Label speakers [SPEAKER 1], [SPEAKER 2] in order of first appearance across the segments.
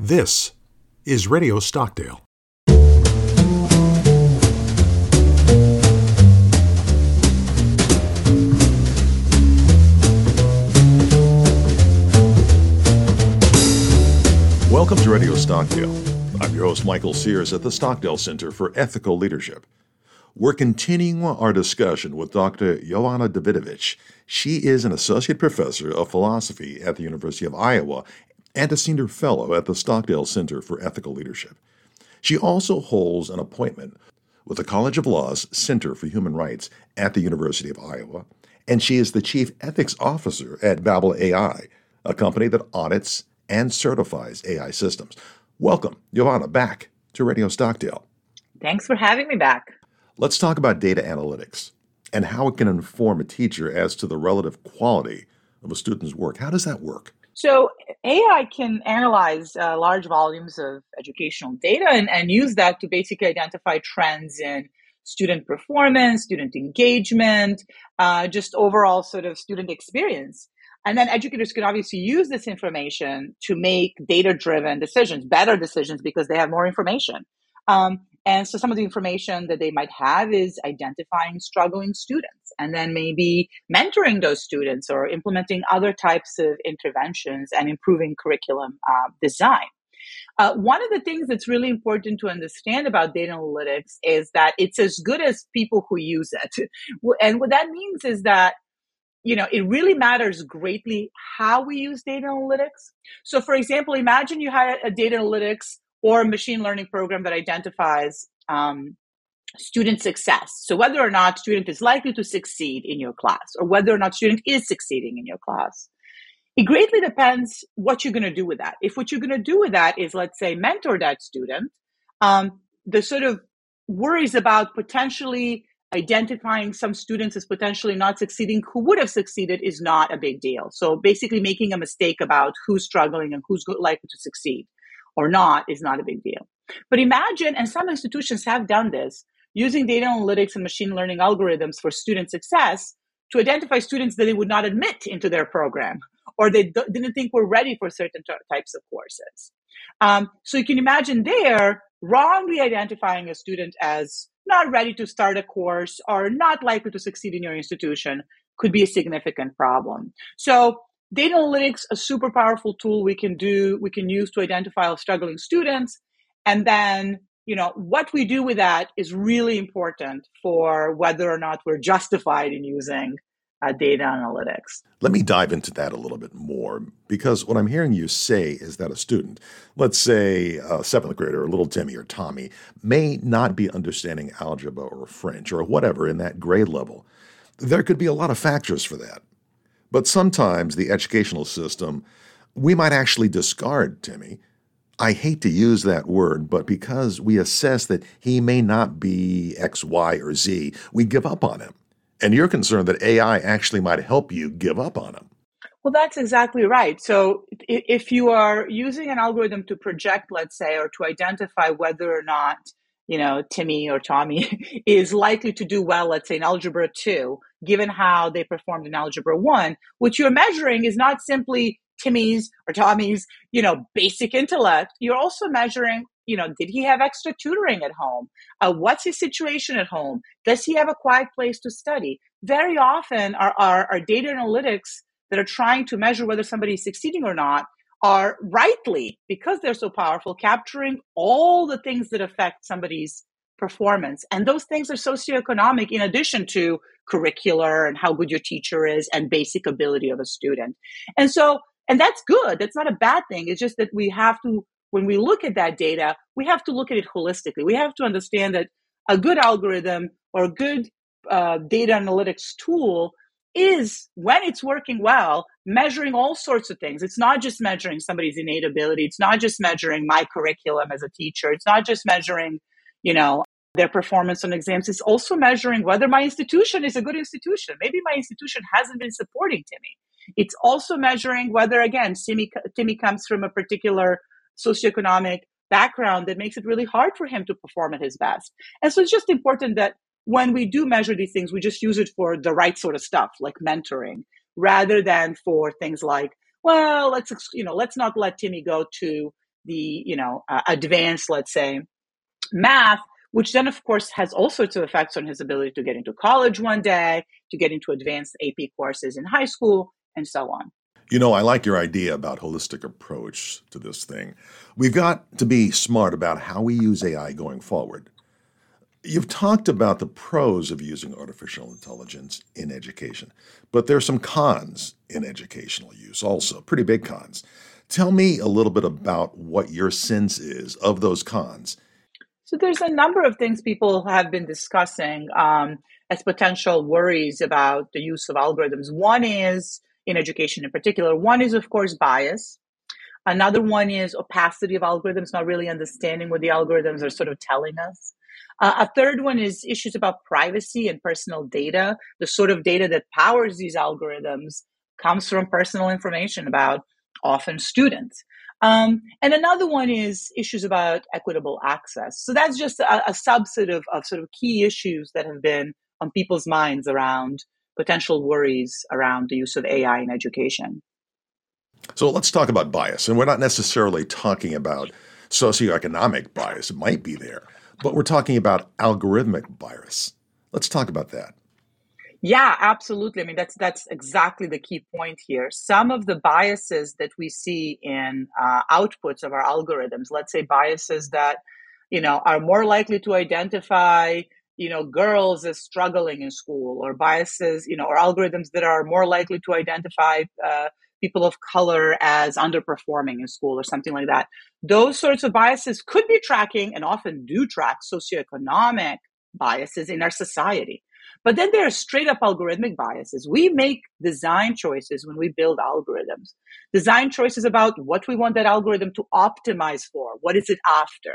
[SPEAKER 1] This is Radio Stockdale. Welcome to Radio Stockdale. I'm your host, Michael Sears at the Stockdale Center for Ethical Leadership. We're continuing our discussion with Dr. Jovana Davidovic. She is an associate professor of philosophy at the University of Iowa and a senior fellow at the Stockdale Center for Ethical Leadership. She also holds an appointment with the College of Law's Center for Human Rights at the University of Iowa, and she is the chief ethics officer at BABL AI, a company that audits and certifies AI systems. Welcome, Jovana, back to Radio Stockdale.
[SPEAKER 2] Thanks for having me back.
[SPEAKER 1] Let's talk about data analytics and how it can inform a teacher as to the relative quality of a student's work. How does that work?
[SPEAKER 2] So AI can analyze uh, large volumes of educational data and, and use that to basically identify trends in student performance, student engagement, uh, just overall sort of student experience. And then educators can obviously use this information to make data driven decisions, better decisions because they have more information. Um, and so some of the information that they might have is identifying struggling students and then maybe mentoring those students or implementing other types of interventions and improving curriculum uh, design. Uh, one of the things that's really important to understand about data analytics is that it's as good as people who use it. And what that means is that you know, it really matters greatly how we use data analytics. So, for example, imagine you had a data analytics or a machine learning program that identifies um, student success. So whether or not student is likely to succeed in your class or whether or not student is succeeding in your class. It greatly depends what you're going to do with that. If what you're going to do with that is, let's say, mentor that student, um, the sort of worries about potentially identifying some students as potentially not succeeding who would have succeeded is not a big deal. So basically making a mistake about who's struggling and who's likely to succeed or not is not a big deal. But imagine, and some institutions have done this, using data analytics and machine learning algorithms for student success to identify students that they would not admit into their program or they d- didn't think were ready for certain t- types of courses. Um, so you can imagine there wrongly identifying a student as not ready to start a course or not likely to succeed in your institution could be a significant problem. So data analytics a super powerful tool we can do we can use to identify struggling students. And then you know what we do with that is really important for whether or not we're justified in using uh, data analytics.
[SPEAKER 1] Let me dive into that a little bit more because what i'm hearing you say is that a student let's say a seventh grader or little timmy or tommy may not be understanding algebra or french or whatever in that grade level. There could be a lot of factors for that but sometimes the educational system, we might actually discard Timmy. I hate to use that word, but because we assess that he may not be X, Y, or Z, we give up on him. And you're concerned that AI actually might help you give up on him.
[SPEAKER 2] Well, that's exactly right. So if you are using an algorithm to project, let's say, or to identify whether or not, you know, Timmy or Tommy is likely to do well, let's say in algebra two, given how they performed in algebra one, what you're measuring is not simply Timmy's or Tommy's, you know, basic intellect. You're also measuring, you know, did he have extra tutoring at home? Uh, what's his situation at home? Does he have a quiet place to study? Very often, our, our, our data analytics that are trying to measure whether somebody is succeeding or not are rightly, because they're so powerful, capturing all the things that affect somebody's performance. And those things are socioeconomic in addition to curricular and how good your teacher is and basic ability of a student. And so, and that's good. That's not a bad thing. It's just that we have to, when we look at that data, we have to look at it holistically. We have to understand that a good algorithm or a good uh, data analytics tool is when it's working well measuring all sorts of things it's not just measuring somebody's innate ability it's not just measuring my curriculum as a teacher it's not just measuring you know their performance on exams It's also measuring whether my institution is a good institution. Maybe my institution hasn't been supporting Timmy. It's also measuring whether, again, Timmy, Timmy comes from a particular socioeconomic background that makes it really hard for him to perform at his best. And so it's just important that when we do measure these things, we just use it for the right sort of stuff, like mentoring, rather than for things like, well, let's you know, let's not let Timmy go to the you know uh, advanced, let's say, math, which then of course has all sorts of effects on his ability to get into college one day, to get into advanced AP courses in high school, and so on.
[SPEAKER 1] You know, I like your idea about holistic approach to this thing. We've got to be smart about how we use AI going forward. You've talked about the pros of using artificial intelligence in education, but there are some cons in educational use also, pretty big cons. Tell me a little bit about what your sense is of those cons.
[SPEAKER 2] So there's a number of things people have been discussing um, as potential worries about the use of algorithms. One is in education in particular. One is, of course, bias. Another one is opacity of algorithms, not really understanding what the algorithms are sort of telling us. Uh, a third one is issues about privacy and personal data. The sort of data that powers these algorithms comes from personal information about often students. Um, and another one is issues about equitable access. So that's just a, a subset of, of sort of key issues that have been on people's minds around potential worries around the use of AI in education.
[SPEAKER 1] So let's talk about bias. And we're not necessarily talking about socioeconomic bias, it might be there, but we're talking about algorithmic bias. Let's talk about that.
[SPEAKER 2] Yeah, absolutely. I mean, that's that's exactly the key point here. Some of the biases that we see in uh, outputs of our algorithms, let's say biases that you know are more likely to identify you know girls as struggling in school or biases you know or algorithms that are more likely to identify uh, people of color as underperforming in school or something like that. Those sorts of biases could be tracking and often do track socioeconomic biases in our society. But then there are straight up algorithmic biases. We make design choices when we build algorithms. Design choices about what we want that algorithm to optimize for what is it after?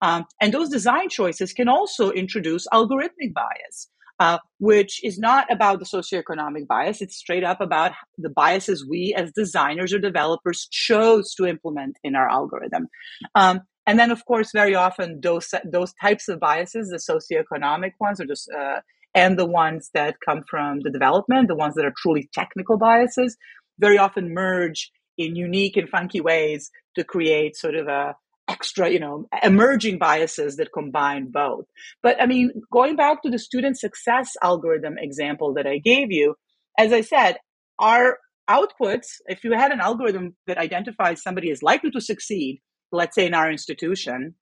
[SPEAKER 2] Um, and those design choices can also introduce algorithmic bias, uh, which is not about the socioeconomic bias. It's straight up about the biases we as designers or developers chose to implement in our algorithm. Um, and then, of course, very often those those types of biases, the socioeconomic ones, are just uh, and the ones that come from the development, the ones that are truly technical biases, very often merge in unique and funky ways to create sort of a extra, you know, emerging biases that combine both. But I mean, going back to the student success algorithm example that I gave you, as I said, our outputs, if you had an algorithm that identifies somebody is likely to succeed, let's say in our institution,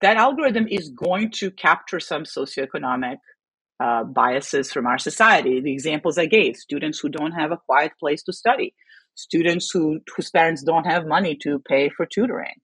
[SPEAKER 2] that algorithm is going to capture some socioeconomic uh, biases from our society. The examples I gave students who don't have a quiet place to study, students who, whose parents don't have money to pay for tutoring,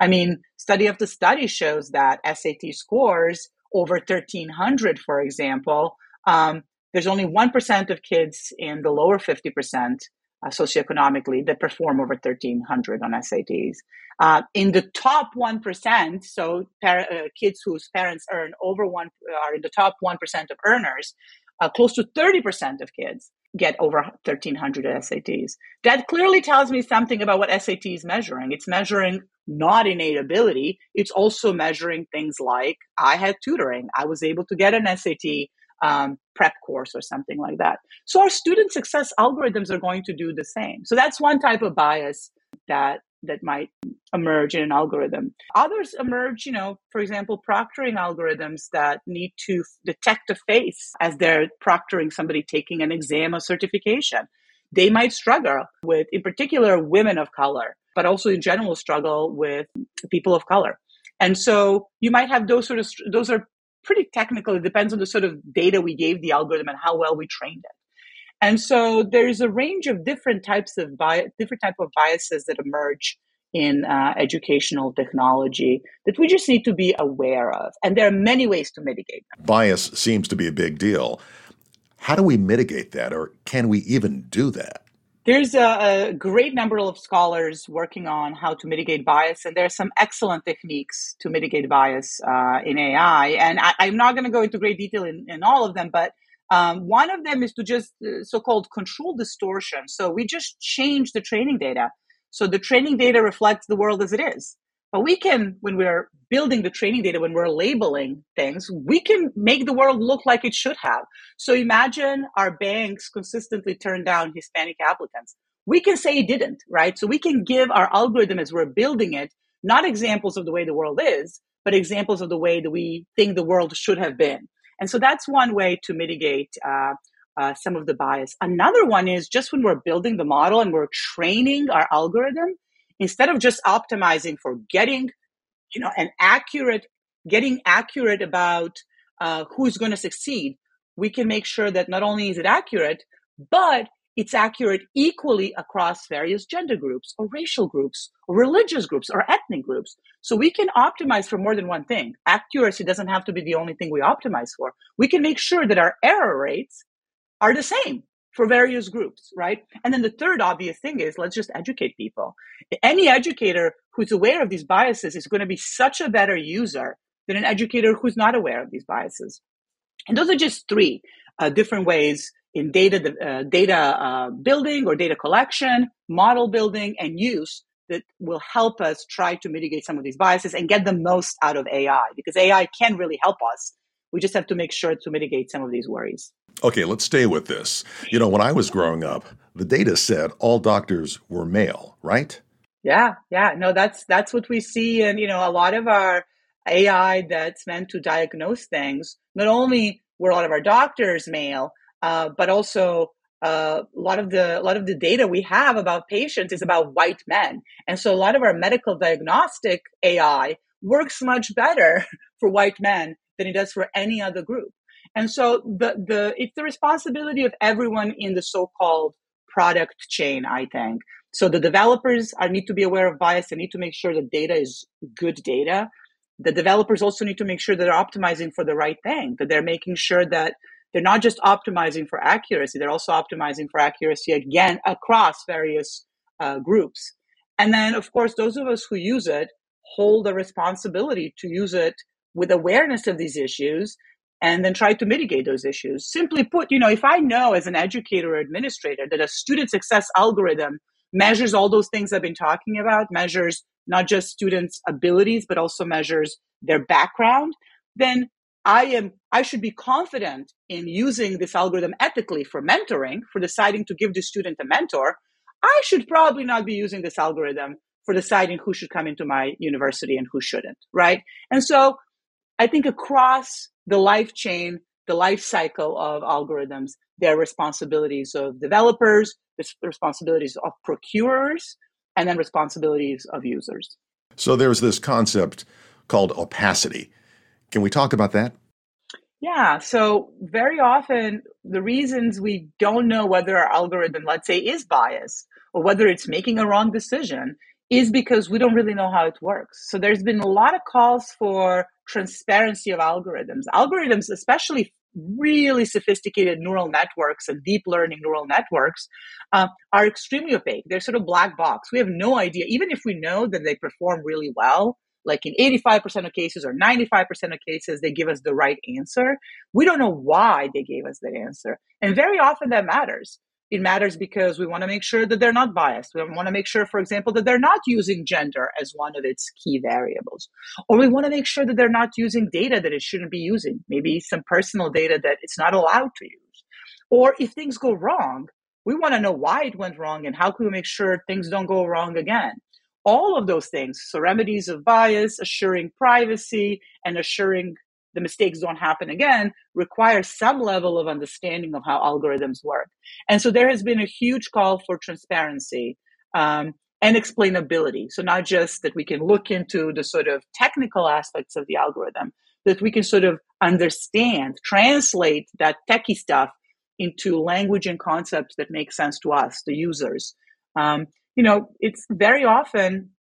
[SPEAKER 2] I mean, study after study shows that SAT scores over 1300, for example, um, there's only 1% of kids in the lower 50% uh, socioeconomically that perform over 1300 on SATs. Uh, in the top 1%, so par- uh, kids whose parents earn over one are in the top 1% of earners, uh, close to 30% of kids get over 1300 SATs. That clearly tells me something about what SAT is measuring. It's measuring not innate ability, it's also measuring things like I had tutoring. I was able to get an SAT um, prep course or something like that. So our student success algorithms are going to do the same. So that's one type of bias that that might emerge in an algorithm. Others emerge, you know, for example, proctoring algorithms that need to detect a face as they're proctoring somebody taking an exam or certification. They might struggle with, in particular, women of color but also in general struggle with people of color. And so you might have those sort of, those are pretty technical. It depends on the sort of data we gave the algorithm and how well we trained it. And so there's a range of different types of bias, different type of biases that emerge in uh, educational technology that we just need to be aware of. And there are many ways to mitigate them.
[SPEAKER 1] Bias seems to be a big deal. How do we mitigate that, or can we even do that?
[SPEAKER 2] There's a, a, great number of scholars working on how to mitigate bias, and there are some excellent techniques to mitigate bias uh, in AI. And I, am not going to go into great detail in, in all of them, but um, one of them is to just uh, so-called control distortion. So we just change the training data. So the training data reflects the world as it is. But we can, when we're building the training data, when we're labeling things, we can make the world look like it should have. So imagine our banks consistently turn down Hispanic applicants. We can say it didn't, right? So we can give our algorithm as we're building it not examples of the way the world is, but examples of the way that we think the world should have been. And so that's one way to mitigate uh, uh, some of the bias. Another one is just when we're building the model and we're training our algorithm, instead of just optimizing for getting, you know, an accurate, getting accurate about uh, who's going to succeed, we can make sure that not only is it accurate, but it's accurate equally across various gender groups or racial groups or religious groups or ethnic groups. So we can optimize for more than one thing. Accuracy doesn't have to be the only thing we optimize for. We can make sure that our error rates are the same for various groups, right? And then the third obvious thing is let's just educate people. Any educator who's aware of these biases is going to be such a better user than an educator who's not aware of these biases. And those are just three uh, different ways in data uh, data uh, building or data collection, model building, and use that will help us try to mitigate some of these biases and get the most out of AI because AI can really help us. We just have to make sure to mitigate some of these worries.
[SPEAKER 1] Okay, let's stay with this. You know, when I was growing up, the data said all doctors were male, right?
[SPEAKER 2] Yeah, yeah. No, that's that's what we see and you know, a lot of our AI that's meant to diagnose things, not only were a lot of our doctors male, uh, but also uh, a lot of the a lot of the data we have about patients is about white men, and so a lot of our medical diagnostic AI works much better for white men than it does for any other group. And so the the it's the responsibility of everyone in the so-called product chain, I think. So the developers are need to be aware of bias. They need to make sure the data is good data. The developers also need to make sure that they're optimizing for the right thing, that they're making sure that they're not just optimizing for accuracy, they're also optimizing for accuracy again across various uh, groups. And then, of course, those of us who use it hold a responsibility to use it with awareness of these issues and then try to mitigate those issues. Simply put, you know, if I know as an educator or administrator that a student success algorithm measures all those things I've been talking about, measures not just students' abilities, but also measures their background, then I am I should be confident in using this algorithm ethically for mentoring, for deciding to give the student a mentor. I should probably not be using this algorithm for deciding who should come into my university and who shouldn't, right? And so I think across the life chain, the life cycle of algorithms, their responsibilities of developers, the responsibilities of procurers, and then responsibilities of users.
[SPEAKER 1] So there's this concept called opacity. Can we talk about that?
[SPEAKER 2] Yeah. So very often the reasons we don't know whether our algorithm, let's say, is biased or whether it's making a wrong decision is because we don't really know how it works. So there's been a lot of calls for transparency of algorithms. Algorithms, especially really sophisticated neural networks and deep learning neural networks, uh, are extremely opaque. They're sort of black box. We have no idea, even if we know that they perform really well, like in 85% of cases or 95% of cases, they give us the right answer. We don't know why they gave us that answer. And very often that matters it matters because we want to make sure that they're not biased. We want to make sure, for example, that they're not using gender as one of its key variables. Or we want to make sure that they're not using data that it shouldn't be using, maybe some personal data that it's not allowed to use. Or if things go wrong, we want to know why it went wrong and how can we make sure things don't go wrong again. All of those things, so remedies of bias, assuring privacy, and assuring the mistakes don't happen again require some level of understanding of how algorithms work. And so there has been a huge call for transparency um, and explainability. So not just that we can look into the sort of technical aspects of the algorithm, that we can sort of understand, translate that techie stuff into language and concepts that make sense to us, the users. Um, you know, it's very often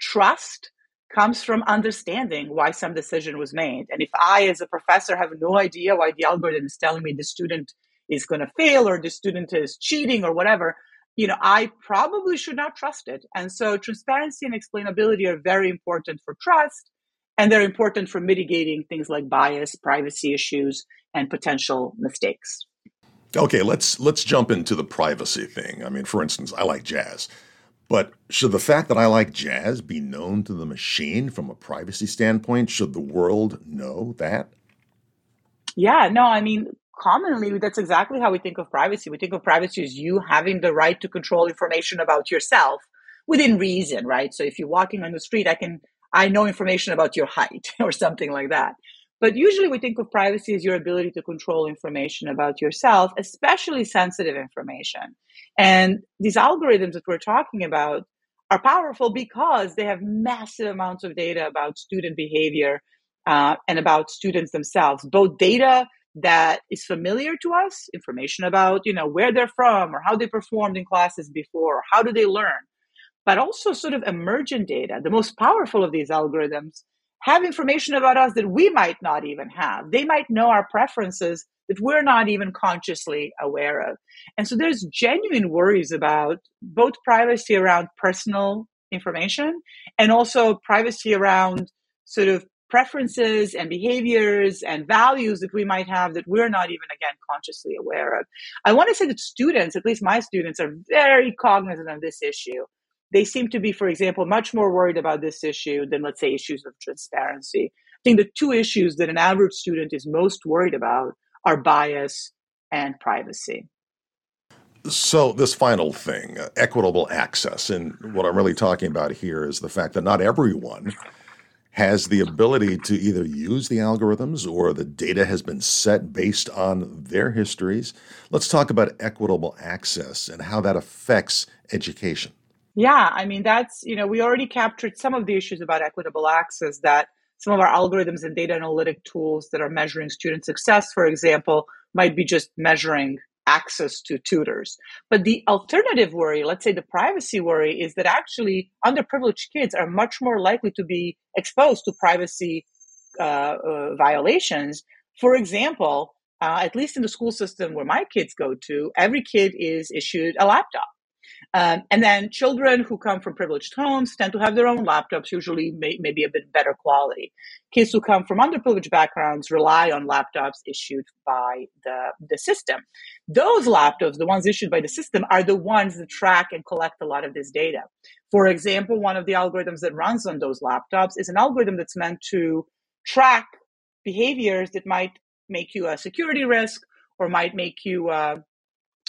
[SPEAKER 2] trust comes from understanding why some decision was made. And if I, as a professor, have no idea why the algorithm is telling me the student is going to fail or the student is cheating or whatever, you know, I probably should not trust it. And so transparency and explainability are very important for trust. And they're important for mitigating things like bias, privacy issues, and potential mistakes.
[SPEAKER 1] Okay, let's let's jump into the privacy thing. I mean, for instance, I like jazz. But should the fact that I like jazz be known to the machine from a privacy standpoint? Should the world know that?
[SPEAKER 2] Yeah, no, I mean, commonly that's exactly how we think of privacy. We think of privacy as you having the right to control information about yourself within reason, right? So if you're walking on the street, I can I know information about your height or something like that. But usually we think of privacy as your ability to control information about yourself, especially sensitive information. And these algorithms that we're talking about are powerful because they have massive amounts of data about student behavior uh, and about students themselves, both data that is familiar to us, information about you know where they're from or how they performed in classes before, or how do they learn, but also sort of emergent data. The most powerful of these algorithms have information about us that we might not even have. They might know our preferences that we're not even consciously aware of. And so there's genuine worries about both privacy around personal information and also privacy around sort of preferences and behaviors and values that we might have that we're not even again consciously aware of. I want to say that students, at least my students, are very cognizant of this issue. They seem to be, for example, much more worried about this issue than, let's say, issues of transparency. I think the two issues that an average student is most worried about are bias and privacy.
[SPEAKER 1] So, this final thing, uh, equitable access, and what I'm really talking about here is the fact that not everyone has the ability to either use the algorithms or the data has been set based on their histories. Let's talk about equitable access and how that affects education.
[SPEAKER 2] Yeah, I mean, that's, you know, we already captured some of the issues about equitable access that some of our algorithms and data analytic tools that are measuring student success, for example, might be just measuring access to tutors. But the alternative worry, let's say the privacy worry, is that actually underprivileged kids are much more likely to be exposed to privacy uh, uh, violations. For example, uh, at least in the school system where my kids go to, every kid is issued a laptop. Um, and then children who come from privileged homes tend to have their own laptops, usually may, maybe a bit better quality. Kids who come from underprivileged backgrounds rely on laptops issued by the, the system. Those laptops, the ones issued by the system, are the ones that track and collect a lot of this data. For example, one of the algorithms that runs on those laptops is an algorithm that's meant to track behaviors that might make you a security risk or might make you uh,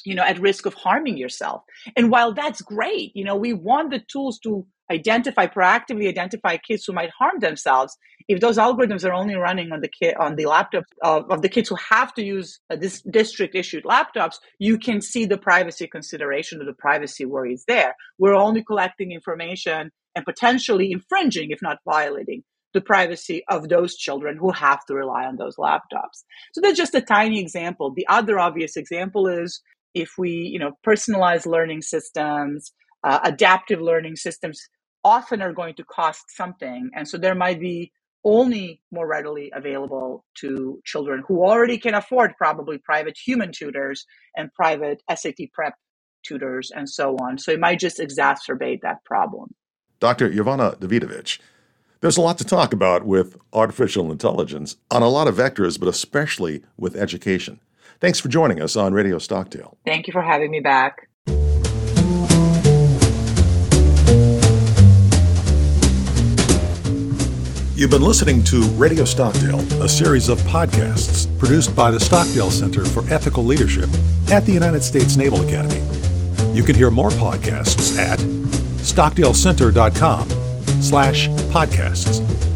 [SPEAKER 2] you know at risk of harming yourself and while that's great you know we want the tools to identify proactively identify kids who might harm themselves if those algorithms are only running on the kid on the laptops of, of the kids who have to use uh, this district issued laptops you can see the privacy consideration or the privacy worries there we're only collecting information and potentially infringing if not violating the privacy of those children who have to rely on those laptops. So that's just a tiny example. The other obvious example is if we, you know, personalized learning systems, uh, adaptive learning systems often are going to cost something. And so there might be only more readily available to children who already can afford probably private human tutors and private SAT prep tutors and so on. So it might just exacerbate that problem.
[SPEAKER 1] Dr. Jovana Davidovic, there's a lot to talk about with artificial intelligence on a lot of vectors, but especially with education. Thanks for joining us on Radio Stockdale.
[SPEAKER 2] Thank you for having me back.
[SPEAKER 1] You've been listening to Radio Stockdale, a series of podcasts produced by the Stockdale Center for Ethical Leadership at the United States Naval Academy. You can hear more podcasts at stockdalecenter.com slash podcasts.